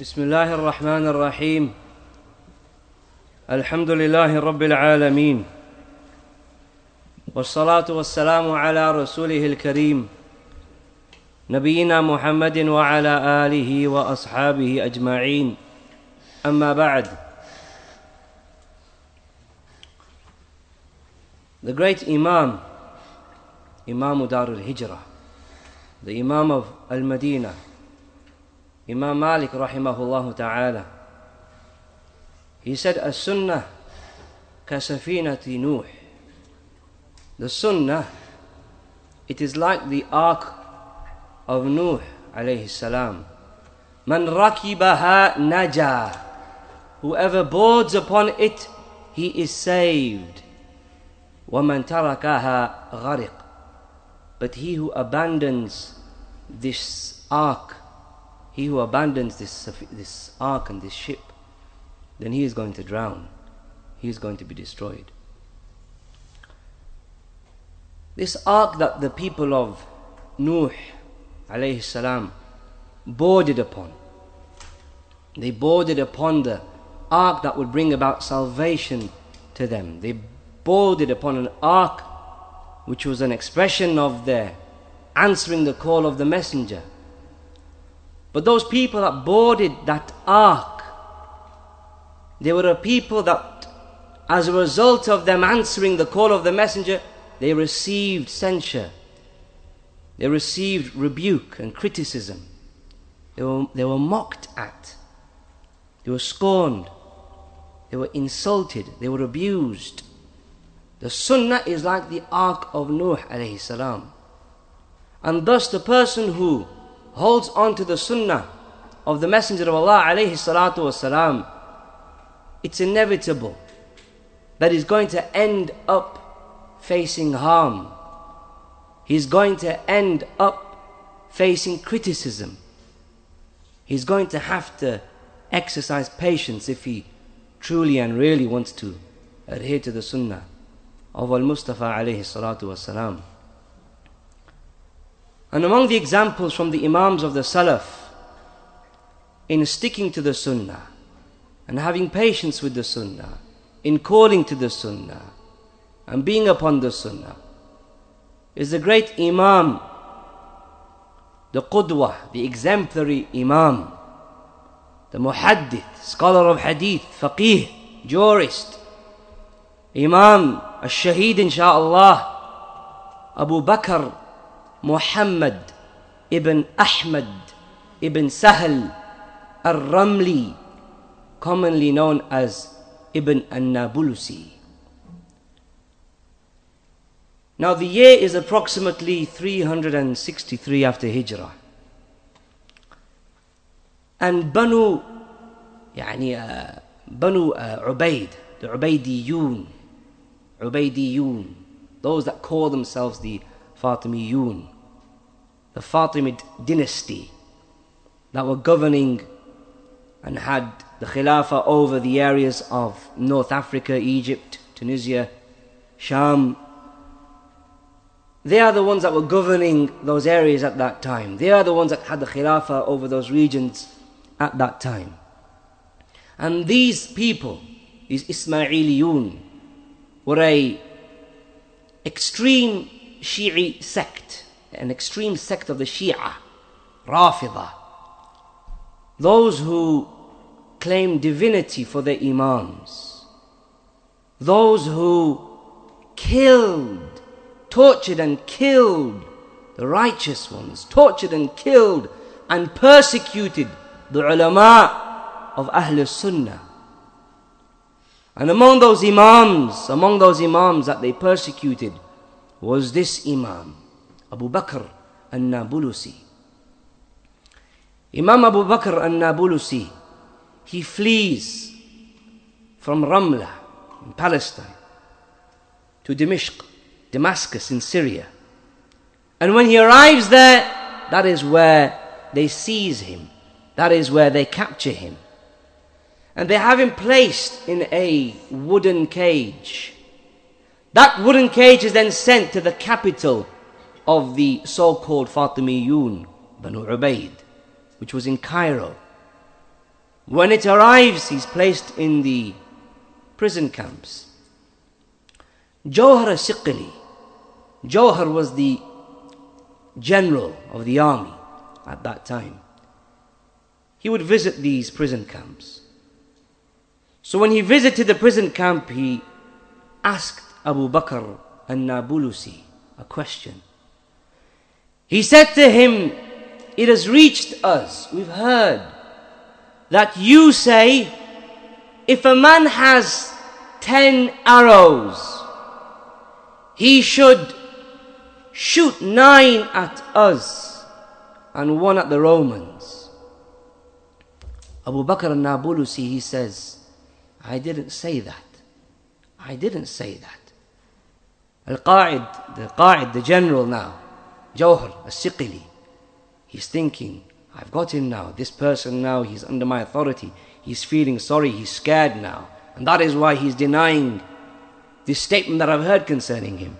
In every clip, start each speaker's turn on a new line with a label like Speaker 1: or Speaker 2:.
Speaker 1: بسم الله الرحمن الرحيم. الحمد لله رب العالمين. والصلاة والسلام على رسوله الكريم نبينا محمد وعلى آله وأصحابه أجمعين. أما بعد The great Imam, Imam Dar al-Hijrah, the Imam of Al-Madinah, Imam Malik rahimahullah ta'ala, he said, As-Sunnah kasafinati Nuh. The Sunnah, it is like the ark of Nuh alayhi salam. Man rakibaha naja. Whoever boards upon it, he is saved. وَمَنْ تَرَكَهَا غَرِقْ But he who abandons this ark, he who abandons this, this ark and this ship, then he is going to drown. He is going to be destroyed. This ark that the people of Nuh alayhi salam boarded upon, they boarded upon the ark that would bring about salvation to them. They boarded upon an ark which was an expression of their answering the call of the messenger. But those people that boarded that ark, they were a people that, as a result of them answering the call of the messenger, they received censure. They received rebuke and criticism. They were, they were mocked at. They were scorned. They were insulted. They were abused. The sunnah is like the ark of Nuh. And thus the person who holds on to the sunnah of the Messenger of Allah alayhi salatu wasalam, it's inevitable that he's going to end up facing harm. He's going to end up facing criticism. He's going to have to exercise patience if he truly and really wants to adhere to the sunnah of Al Mustafa alayhi salatu wasalam. And among the examples from the Imams of the Salaf in sticking to the Sunnah and having patience with the Sunnah, in calling to the Sunnah and being upon the Sunnah, is the great Imam, the Qudwa, the exemplary Imam, the Muhaddith, scholar of Hadith, Faqih, jurist, Imam, a Shaheed, inshaAllah, Abu Bakr محمد ابن أحمد ابن سهل الرملي commonly known as Ibn an-Nabulusi. Now the year is approximately 363 after Hijrah. And Banu يعني Banu Ubaid, the Ubaidiyun, Ubaidiyun, those that call themselves the Fatimiyun, the Fatimid dynasty that were governing and had the Khilafah over the areas of North Africa, Egypt, Tunisia, Sham. They are the ones that were governing those areas at that time. They are the ones that had the Khilafah over those regions at that time. And these people, these Ismailiyun, were a extreme Shi'i sect, an extreme sect of the Shia, Rafida. Those who claim divinity for their imams. Those who killed, tortured and killed the righteous ones, tortured and killed and persecuted the ulama of Ahl Sunnah. And among those imams, among those imams that they persecuted, was this imam, Abu Bakr al-Nabulusi. Imam Abu Bakr al-Nabulusi, he flees from Ramla in Palestine to Dimishq, Damascus in Syria. And when he arrives there, that is where they seize him. That is where they capture him. And they have him placed in a wooden cage. That wooden cage is then sent to the capital of the so called Fatimiyun, Banu Ubaid, which was in Cairo. When it arrives, he's placed in the prison camps. Jawhar al-Siqli, Jawhar was the general of the army at that time. He would visit these prison camps. So when he visited the prison camp, he asked Abu Bakr al-Nabulusi a question. He said to him, It has reached us, we've heard, that you say, if a man has ten arrows, he should shoot nine at us and one at the Romans. Abu Bakr al-Nabulusi, he says, I didn't say that. I didn't say that. Al-Qa'id, the Qa'id, the general now, Jawhar, al-Siqli, he's thinking, I've got him now. This person now, he's under my authority. He's feeling sorry, he's scared now. And that is why he's denying this statement that I've heard concerning him.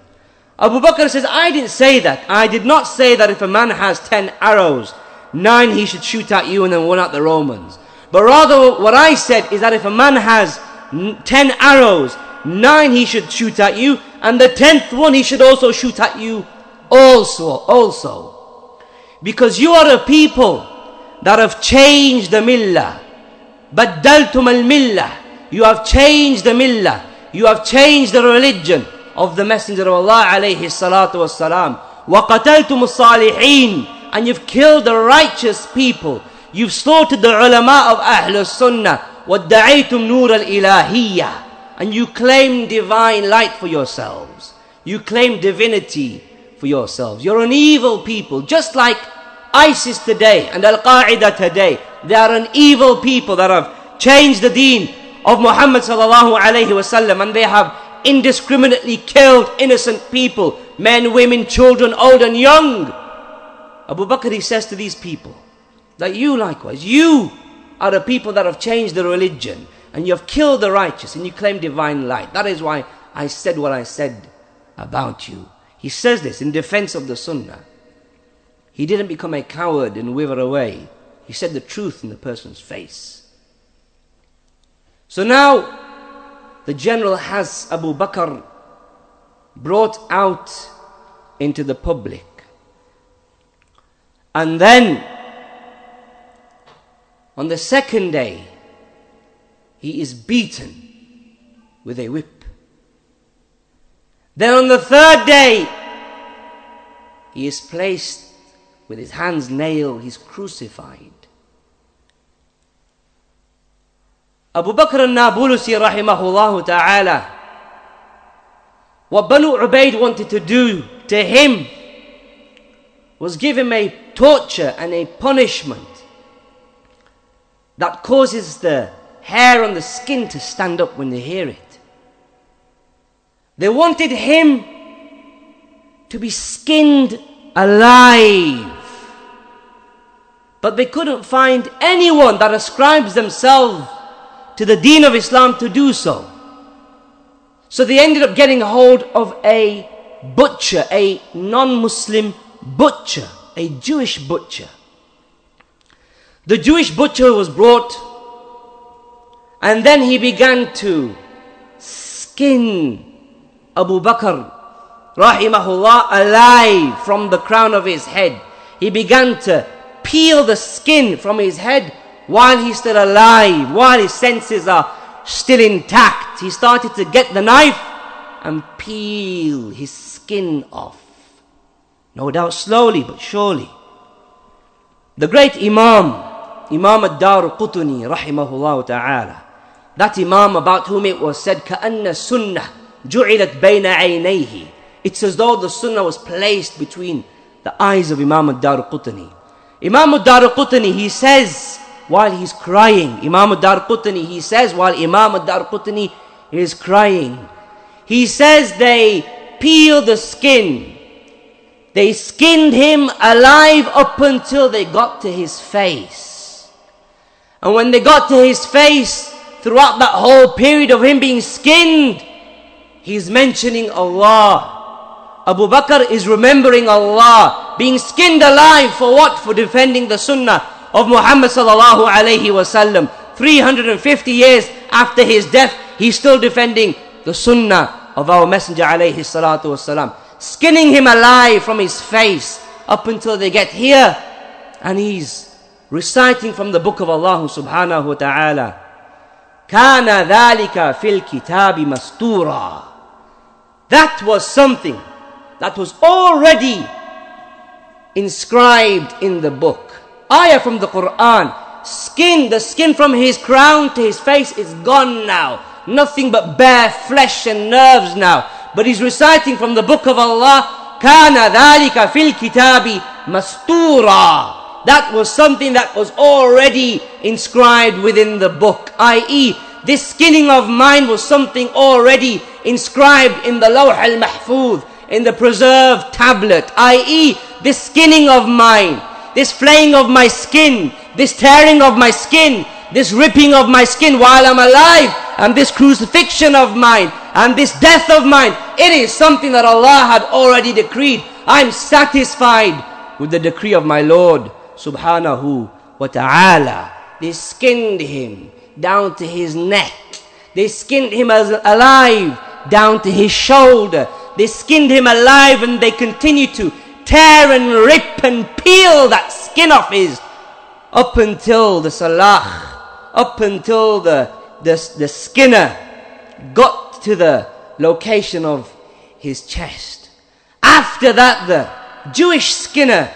Speaker 1: Abu Bakr says, I didn't say that. I did not say that if a man has ten arrows, nine he should shoot at you and then one at the Romans. But rather, what I said is that if a man has ten arrows, nine he should shoot at you, and the tenth one he should also shoot at you also, also. Because you are a people that have changed the millah. Baddaltum al-millah. You have changed the millah. You have changed the religion of the Messenger of Allah alayhi salatu wasalam. وَقَتَلْتُمُ الصَّالِحِينَ And you've killed the righteous people. You've slaughtered the ulama of Ahlul Sunnah. وَادَّعَيْتُمْ نُورَ الْإِلَهِيَّةِ and you claim divine light for yourselves. You claim divinity for yourselves. You're an evil people, just like ISIS today and Al-Qaeda today. They are an evil people that have changed the deen of Muhammad sallallahu alayhi wasallam and they have indiscriminately killed innocent people, men, women, children, old and young. Abu Bakr he says to these people that you likewise, you are the people that have changed the religion and you have killed the righteous and you claim divine light. That is why I said what I said about you. He says this in defense of the Sunnah. He didn't become a coward and wither away. He said the truth in the person's face. So now the general has Abu Bakr brought out into the public. And then on the second day, he is beaten with a whip. Then on the third day, he is placed with his hands nailed, he's crucified. Abu Bakr al-Nabulusi rahimahullah ta'ala, what Banu Ubaid wanted to do to him was give him a torture and a punishment that causes the hair on the skin to stand up when they hear it. They wanted him to be skinned alive. But they couldn't find anyone that ascribes themselves to the deen of Islam to do so. So they ended up getting hold of a butcher, a non-Muslim butcher, a Jewish butcher. The Jewish butcher was brought and then he began to skin Abu Bakr rahimahullah alive from the crown of his head. He began to peel the skin from his head while he's still alive, while his senses are still intact. He started to get the knife and peel his skin off. No doubt slowly but surely. The great Imam, Imam ad-Dar Qutni, rahimahullah ta'ala, that Imam about whom it was said, كَأَنَّ السُنَّةِ جُعِلَتْ بَيْنَ عَيْنَيْهِ It's as though the Sunnah was placed between the eyes of Imam ad-Dar Qutni. Imam ad-Darqutni, he says, while he's crying, Imam ad-Darqutni, he says, while Imam ad-Darqutni is crying, he says they peeled the skin. They skinned him alive up until they got to his face. And when they got to his face, throughout that whole period of him being skinned, he's mentioning Allah. Abu Bakr is remembering Allah, being skinned alive for what? For defending the sunnah of Muhammad sallallahu alayhi wasallam. 350 years after his death, he's still defending the sunnah of our Messenger alayhi salatu wasalam. Skinning him alive from his face up until they get here. And he's reciting from the book of Allah subhanahu wa ta'ala. Kana dhalika fil kitabi mastura. That was something that was already inscribed in the book. Ayah from the Quran. Skin, the skin from his crown to his face is gone now. Nothing but bare flesh and nerves now. But he's reciting from the book of Allah. Kana dhalika fil kitabi mastura that was something that was already inscribed within the book, i.e., this skinning of mine was something already inscribed in the Lawh al Mahfuz, in the preserved tablet, i.e., this skinning of mine, this flaying of my skin, this tearing of my skin, this ripping of my skin while I'm alive, and this crucifixion of mine, and this death of mine, it is something that Allah had already decreed. I'm satisfied with the decree of my Lord subhanahu wa ta'ala. They skinned him down to his neck. They skinned him as alive down to his shoulder. They skinned him alive and they continue to tear and rip and peel that skin off his up until the salah, up until the, the, the skinner got to the location of his chest. After that, the Jewish skinner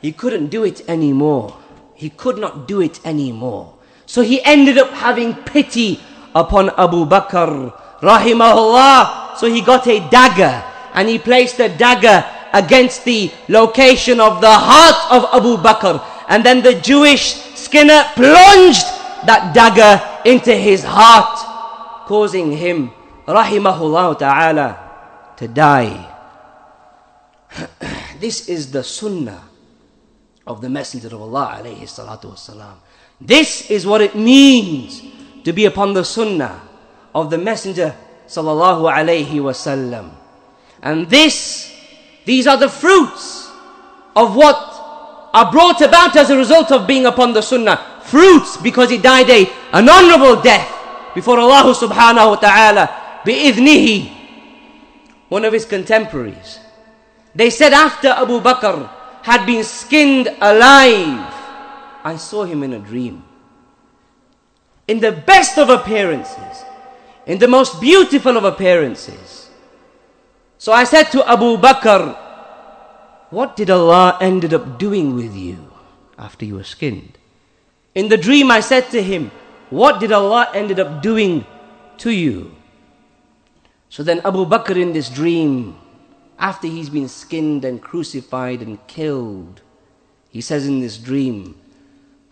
Speaker 1: he couldn't do it anymore. He could not do it anymore. So he ended up having pity upon Abu Bakr, rahimahullah. So he got a dagger and he placed the dagger against the location of the heart of Abu Bakr. And then the Jewish skinner plunged that dagger into his heart, causing him, rahimahullah ta'ala, to die. this is the sunnah of the Messenger of Allah. This is what it means to be upon the sunnah of the Messenger. And this, these are the fruits of what are brought about as a result of being upon the sunnah. Fruits because he died a, an honorable death before Allah subhanahu wa ta'ala bi'idhnihi. One of his contemporaries. They said after Abu Bakr had been skinned alive. I saw him in a dream. In the best of appearances, in the most beautiful of appearances. So I said to Abu Bakr, What did Allah ended up doing with you after you were skinned? In the dream, I said to him, What did Allah ended up doing to you? So then Abu Bakr in this dream after he's been skinned and crucified and killed. He says in this dream,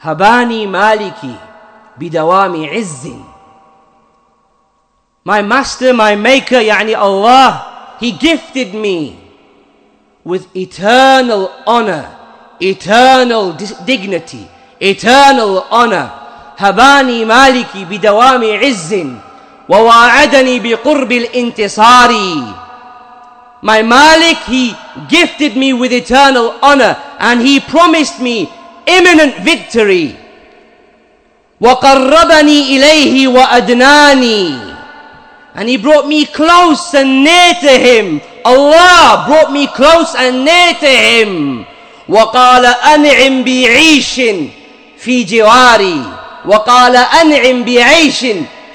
Speaker 1: Habani Maliki bidawami izzin. My master, my maker, yani Allah, He gifted me with eternal honor, eternal dignity, eternal honor. هباني مالكي بدوام عز وواعدني بقرب الانتصار my Malik, He gifted me with eternal honor and He promised me imminent victory. وَقَرَّبَنِي إِلَيْهِ وَأَدْنَانِي And He brought me close and near to Him. Allah brought me close and near to Him. وقال أنعم بعيش في جواري وقال أنعم بعيش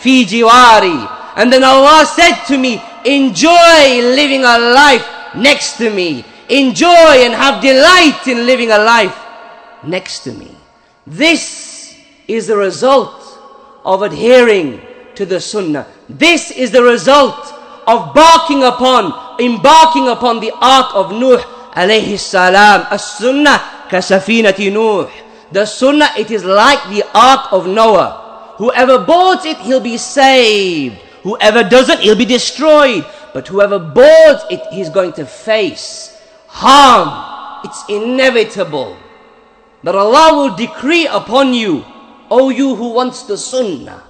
Speaker 1: في جواري And then Allah said to me, Enjoy living a life next to me. Enjoy and have delight in living a life next to me. This is the result of adhering to the sunnah. This is the result of barking upon, embarking upon the ark of Nuh alayhi salam. As-sunnah kasafinati Nuh. The sunnah, it is like the ark of Noah. Whoever boards it, he'll be saved. Whoever doesn't, he'll be destroyed. But whoever boards it, he's going to face harm. It's inevitable that Allah will decree upon you, O you who wants the sunnah,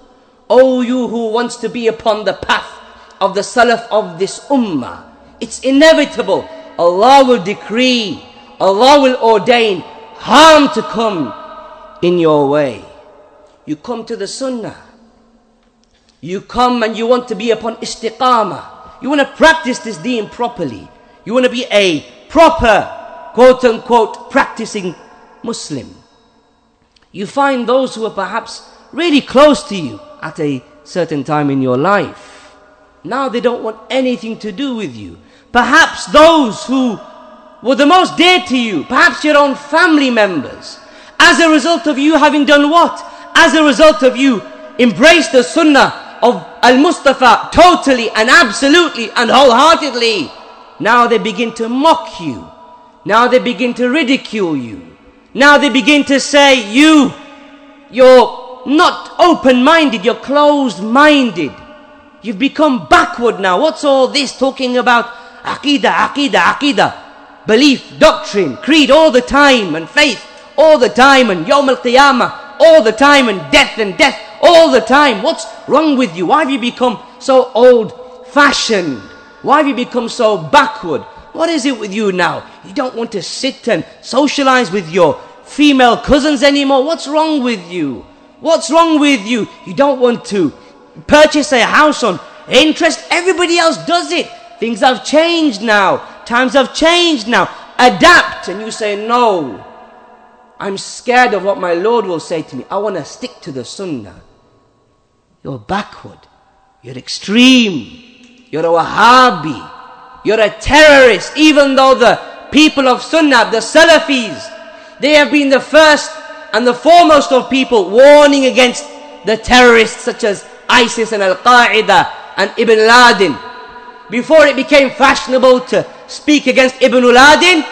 Speaker 1: O you who wants to be upon the path of the salaf of this ummah. It's inevitable. Allah will decree, Allah will ordain harm to come in your way. You come to the sunnah. You come and you want to be upon istiqamah. You want to practice this deen properly. You want to be a proper, quote unquote, practicing Muslim. You find those who are perhaps really close to you at a certain time in your life. Now they don't want anything to do with you. Perhaps those who were the most dear to you, perhaps your own family members, as a result of you having done what? As a result of you embrace the sunnah of Al-Mustafa totally and absolutely and wholeheartedly. Now they begin to mock you. Now they begin to ridicule you. Now they begin to say you, you're not open-minded, you're closed-minded. You've become backward now. What's all this talking about? Aqidah, Aqidah, Aqidah. Belief, doctrine, creed all the time and faith all the time and Yawm al-Qiyamah all the time and death and death all the time. What's wrong with you? Why have you become so old-fashioned? Why have you become so backward? What is it with you now? You don't want to sit and socialize with your female cousins anymore. What's wrong with you? What's wrong with you? You don't want to purchase a house on interest. Everybody else does it. Things have changed now. Times have changed now. Adapt. And you say, no. I'm scared of what my Lord will say to me. I want to stick to the sunnah. You're backward. You're extreme. You're a Wahhabi. You're a terrorist, even though the people of Sunnah, the Salafis, they have been the first and the foremost of people warning against the terrorists such as ISIS and Al-Qaeda and Ibn Laden. Before it became fashionable to speak against Ibn Laden,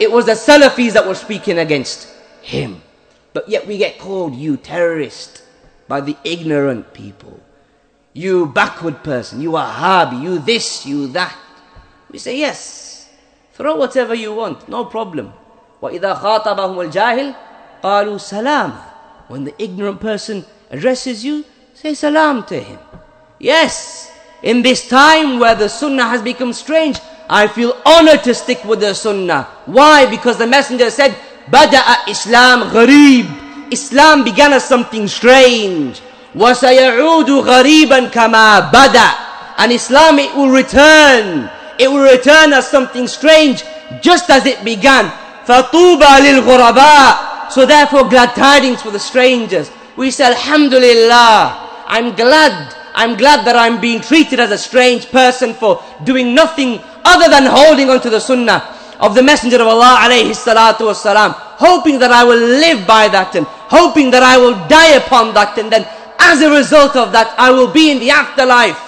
Speaker 1: it was the Salafis that were speaking against him. But yet we get called you terrorist by the ignorant people. You backward person, you Wahhabi, you this, you that. We say, yes, throw whatever you want, no problem. وَإِذَا خَاطَبَهُمُ الْجَاهِلِ قَالُوا سَلَامًا When the ignorant person addresses you, say salam to him. Yes, in this time where the sunnah has become strange, I feel honored to stick with the sunnah. Why? Because the messenger said, بدأ Islam غريب. Islam began as something strange. وَسَيَعُودُ غَرِيبًا كَمَا بَدَأ And Islam, it will return it will return as something strange just as it began. فَطُوبَى لِلْغُرَبَاء So therefore glad tidings for the strangers. We say Alhamdulillah. I'm glad. I'm glad that I'm being treated as a strange person for doing nothing other than holding onto the sunnah of the Messenger of Allah alayhi salatu wasalam. Hoping that I will live by that and hoping that I will die upon that and then as a result of that I will be in the afterlife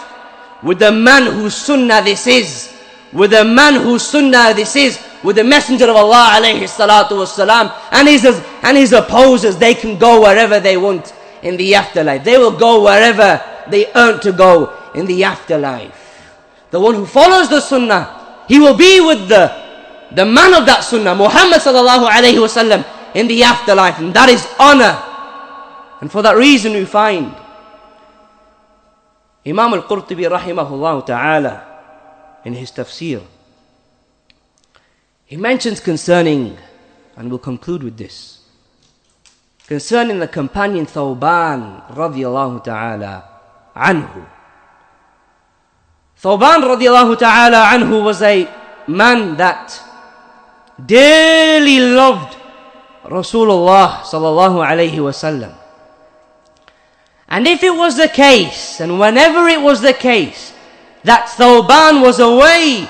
Speaker 1: with the man whose sunnah this is with the man whose sunnah this is, with the messenger of Allah alayhi salatu wasalam, and his, and his opposers, they can go wherever they want in the afterlife. They will go wherever they earn to go in the afterlife. The one who follows the sunnah, he will be with the, the man of that sunnah, Muhammad sallallahu alayhi wasallam, in the afterlife, and that is honor. And for that reason we find Imam al-Qurtubi rahimahullah ta'ala in his tafsir. He mentions concerning, and we'll conclude with this, concerning the companion Thawban radiallahu ta'ala anhu. Thawban radiallahu ta'ala anhu was a man that dearly loved Rasulullah sallallahu alayhi wasallam. And if it was the case, and whenever it was the case, that Thawban was away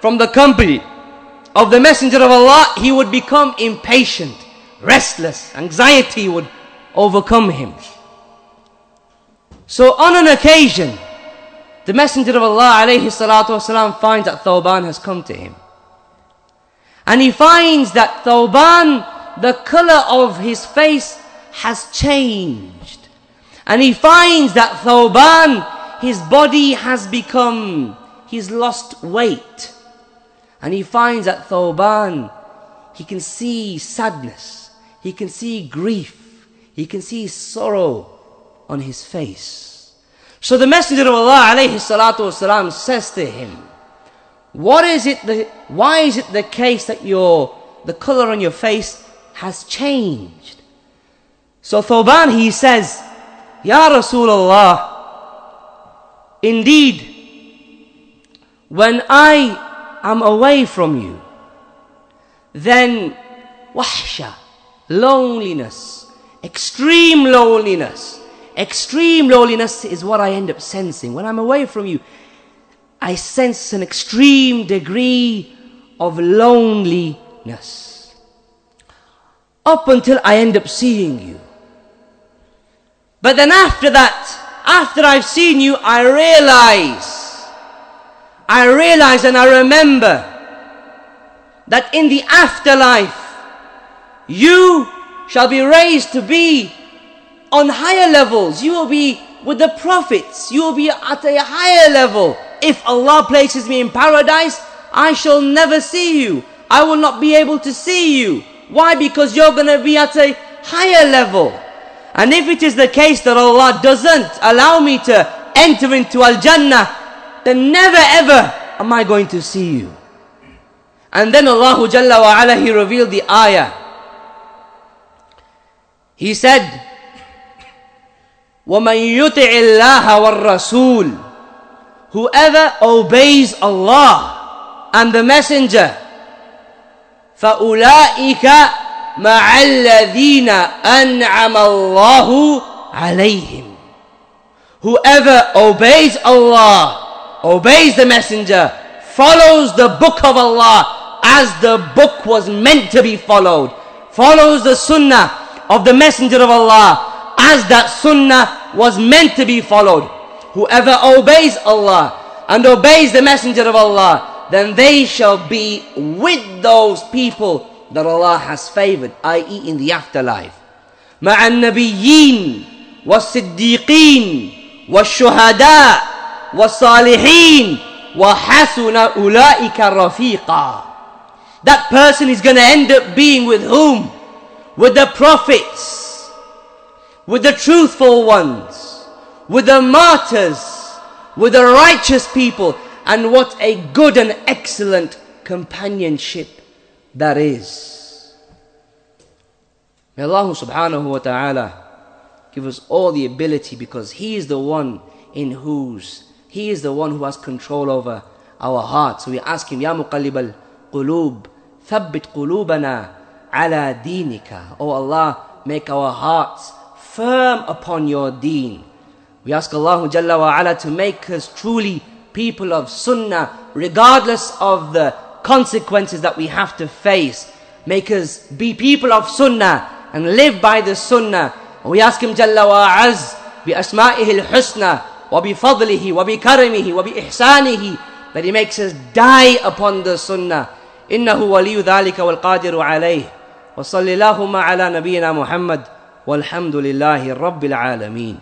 Speaker 1: from the company of the Messenger of Allah, he would become impatient, restless, anxiety would overcome him. So on an occasion, the Messenger of Allah alayhi finds that Thawban has come to him. And he finds that Thawban, the color of his face has changed. And he finds that Thawban his body has become, he's lost weight. And he finds that Thawban, he can see sadness, he can see grief, he can see sorrow on his face. So the Messenger of Allah alayhi says to him, what is it the, why is it the case that your, the color on your face has changed? So Thawban he says, Ya Rasulullah, indeed, when I am away from you, then wahsha, loneliness, extreme loneliness, extreme loneliness is what I end up sensing. When I'm away from you, I sense an extreme degree of loneliness. Up until I end up seeing you. But then after that, after I've seen you, I realize, I realize and I remember that in the afterlife, you shall be raised to be on higher levels. You will be with the prophets. You will be at a higher level. If Allah places me in paradise, I shall never see you. I will not be able to see you. Why? Because you're going to be at a higher level. And if it is the case that Allah doesn't allow me to enter into Al Jannah, then never ever am I going to see you. And then Allah Jalla wa ala, He revealed the ayah. He said, وَمَن يُطِعِ اللَّهَ وَالرَّسُولِ Whoever obeys Allah and the Messenger, فَأُولَٰئِكَ مَعَ الَّذِينَ أَنْعَمَ اللَّهُ عَلَيْهِمْ Whoever obeys Allah, obeys the Messenger, follows the book of Allah as the book was meant to be followed, follows the Sunnah of the Messenger of Allah as that Sunnah was meant to be followed. Whoever obeys Allah and obeys the Messenger of Allah, then they shall be with those people that Allah has favored, i.e. in the afterlife. مع النبيين والصديقين والشهداء والصالحين وحسن أولئك رفيقا That person is going to end up being with whom? With the prophets, with the truthful ones, with the martyrs, with the righteous people, and what a good and excellent companionship that is. May Allah subhanahu wa ta'ala give us all the ability because He is the one in whose, He is the one who has control over our hearts. So we ask Him, Ya muqallib al-qulub, thabbit qulubana ala dinika. Oh Allah, make our hearts firm upon your deen. We ask Allah Jalla wa ala to make us truly people of sunnah, regardless of the consequences that we have to face. Make us be people of sunnah and live by the sunnah. And we ask Him Jalla wa Az بأسمائه الحسنى وبفضله وبكرمه وبإحسانه that He makes us die upon the sunnah. إنه ولي ذلك والقادر عليه وصلى اللهم على نبينا محمد والحمد لله رب العالمين